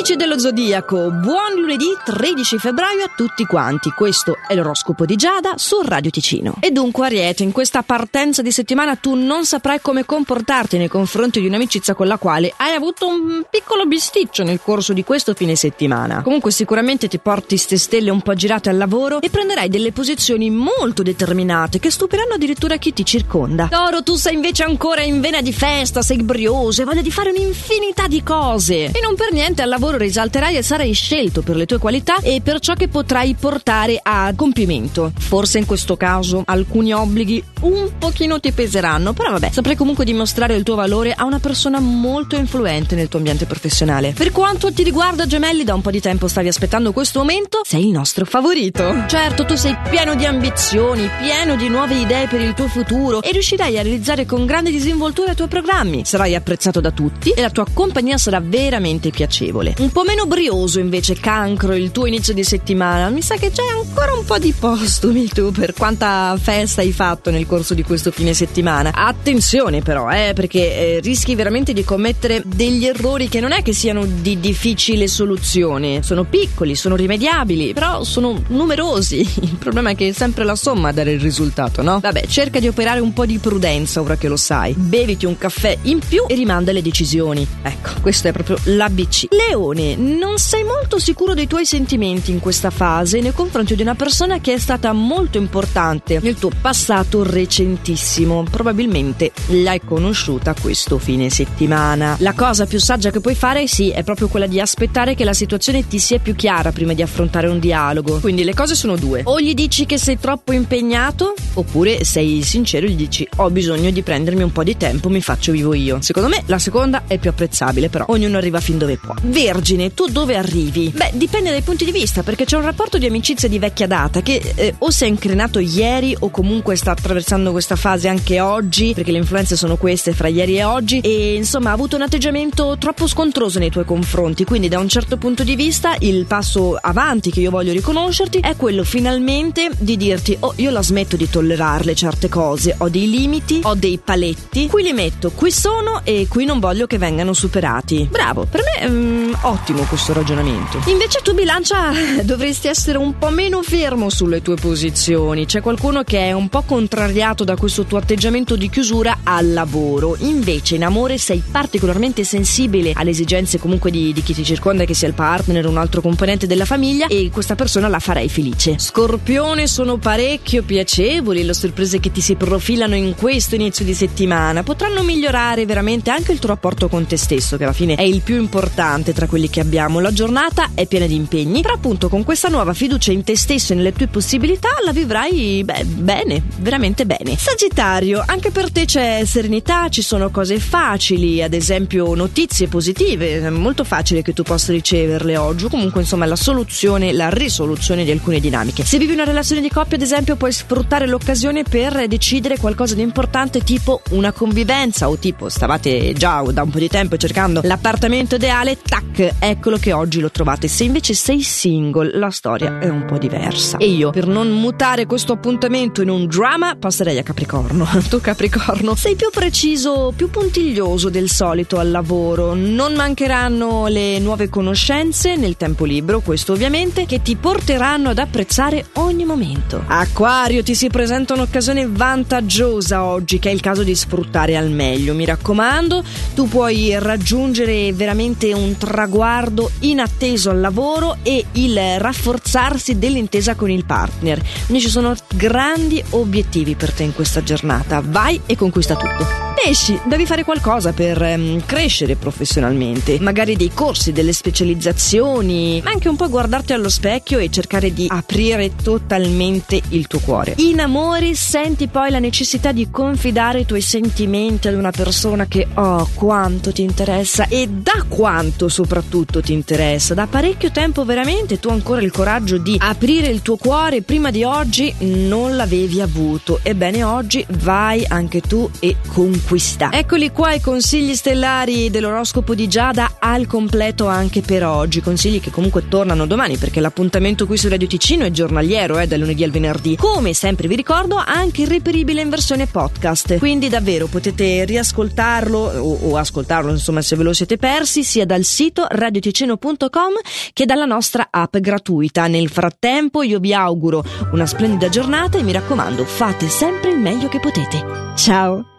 Amici dello Zodiaco, buon lunedì 13 febbraio a tutti quanti. Questo è l'oroscopo di Giada su Radio Ticino. E dunque, Ariete, in questa partenza di settimana tu non saprai come comportarti nei confronti di un'amicizia con la quale hai avuto un piccolo bisticcio nel corso di questo fine settimana. Comunque, sicuramente ti porti ste stelle un po' girate al lavoro e prenderai delle posizioni molto determinate che stupiranno addirittura chi ti circonda. Toro, tu sei invece ancora in vena di festa, sei brioso e voglia di fare un'infinità di cose. E non per niente al lavoro risalterai e sarai scelto per le tue qualità e per ciò che potrai portare a compimento. Forse in questo caso alcuni obblighi un pochino ti peseranno, però vabbè, saprai comunque dimostrare il tuo valore a una persona molto influente nel tuo ambiente professionale. Per quanto ti riguarda, gemelli, da un po' di tempo stavi aspettando questo momento, sei il nostro favorito. Certo, tu sei pieno di ambizioni, pieno di nuove idee per il tuo futuro e riuscirai a realizzare con grande disinvoltura i tuoi programmi. Sarai apprezzato da tutti e la tua compagnia sarà veramente piacevole. Un po' meno brioso invece, cancro, il tuo inizio di settimana. Mi sa che c'è ancora un po' di postumi tu per quanta festa hai fatto nel corso di questo fine settimana. Attenzione però, eh, perché eh, rischi veramente di commettere degli errori che non è che siano di difficile soluzione. Sono piccoli, sono rimediabili, però sono numerosi. Il problema è che è sempre la somma a dare il risultato, no? Vabbè, cerca di operare un po' di prudenza ora che lo sai. Beviti un caffè in più e rimanda le decisioni. Ecco, questo è proprio l'ABC. Le Leone, non sei molto sicuro dei tuoi sentimenti in questa fase nei confronti di una persona che è stata molto importante nel tuo passato recentissimo. Probabilmente l'hai conosciuta questo fine settimana. La cosa più saggia che puoi fare, sì, è proprio quella di aspettare che la situazione ti sia più chiara prima di affrontare un dialogo. Quindi le cose sono due. O gli dici che sei troppo impegnato, oppure sei sincero e gli dici ho bisogno di prendermi un po' di tempo, mi faccio vivo io. Secondo me la seconda è più apprezzabile, però ognuno arriva fin dove può. Vergine, tu dove arrivi? Beh, dipende dai punti di vista, perché c'è un rapporto di amicizia di vecchia data che eh, o si è increnato ieri o comunque sta attraversando questa fase anche oggi, perché le influenze sono queste fra ieri e oggi, e insomma ha avuto un atteggiamento troppo scontroso nei tuoi confronti, quindi da un certo punto di vista il passo avanti che io voglio riconoscerti è quello finalmente di dirti oh io la smetto di tollerarle certe cose, ho dei limiti, ho dei paletti, qui li metto, qui sono e qui non voglio che vengano superati. Bravo, per me... Um, ottimo questo ragionamento. Invece tu bilancia dovresti essere un po' meno fermo sulle tue posizioni. C'è qualcuno che è un po' contrariato da questo tuo atteggiamento di chiusura al lavoro. Invece in amore sei particolarmente sensibile alle esigenze comunque di, di chi ti circonda, che sia il partner o un altro componente della famiglia e questa persona la farei felice. Scorpione sono parecchio piacevoli le sorprese che ti si profilano in questo inizio di settimana. Potranno migliorare veramente anche il tuo rapporto con te stesso, che alla fine è il più importante tra quelli che abbiamo. La giornata è piena di impegni, però appunto con questa nuova fiducia in te stesso e nelle tue possibilità la vivrai beh, bene, veramente bene. Sagittario, anche per te c'è serenità, ci sono cose facili, ad esempio notizie positive, è molto facile che tu possa riceverle oggi, comunque insomma la soluzione, la risoluzione di alcune dinamiche. Se vivi una relazione di coppia, ad esempio, puoi sfruttare l'occasione per decidere qualcosa di importante tipo una convivenza o tipo stavate già da un po' di tempo cercando l'appartamento ideale, tac tac, eccolo che oggi lo trovate. Se invece sei single, la storia è un po' diversa. E io, per non mutare questo appuntamento in un drama, passerei a Capricorno. tu, Capricorno, sei più preciso, più puntiglioso del solito al lavoro. Non mancheranno le nuove conoscenze nel tempo libero, questo ovviamente, che ti porteranno ad apprezzare ogni momento. Acquario, ti si presenta un'occasione vantaggiosa oggi che è il caso di sfruttare al meglio. Mi raccomando, tu puoi raggiungere veramente un traguardo traguardo inatteso al lavoro e il rafforzarsi dell'intesa con il partner. Quindi ci sono grandi obiettivi per te in questa giornata. Vai e conquista tutto esci, devi fare qualcosa per um, crescere professionalmente, magari dei corsi, delle specializzazioni, ma anche un po' guardarti allo specchio e cercare di aprire totalmente il tuo cuore. In amore senti poi la necessità di confidare i tuoi sentimenti ad una persona che oh quanto ti interessa e da quanto soprattutto ti interessa. Da parecchio tempo veramente tu ancora il coraggio di aprire il tuo cuore prima di oggi non l'avevi avuto. Ebbene oggi vai anche tu e conquisti acquista. Eccoli qua i consigli stellari dell'oroscopo di Giada al completo anche per oggi. Consigli che comunque tornano domani perché l'appuntamento qui su Radio Ticino è giornaliero, eh, dal lunedì al venerdì. Come sempre vi ricordo, anche reperibile in versione podcast. Quindi davvero potete riascoltarlo o, o ascoltarlo, insomma, se ve lo siete persi, sia dal sito radioticino.com che dalla nostra app gratuita. Nel frattempo io vi auguro una splendida giornata e mi raccomando fate sempre il meglio che potete. Ciao!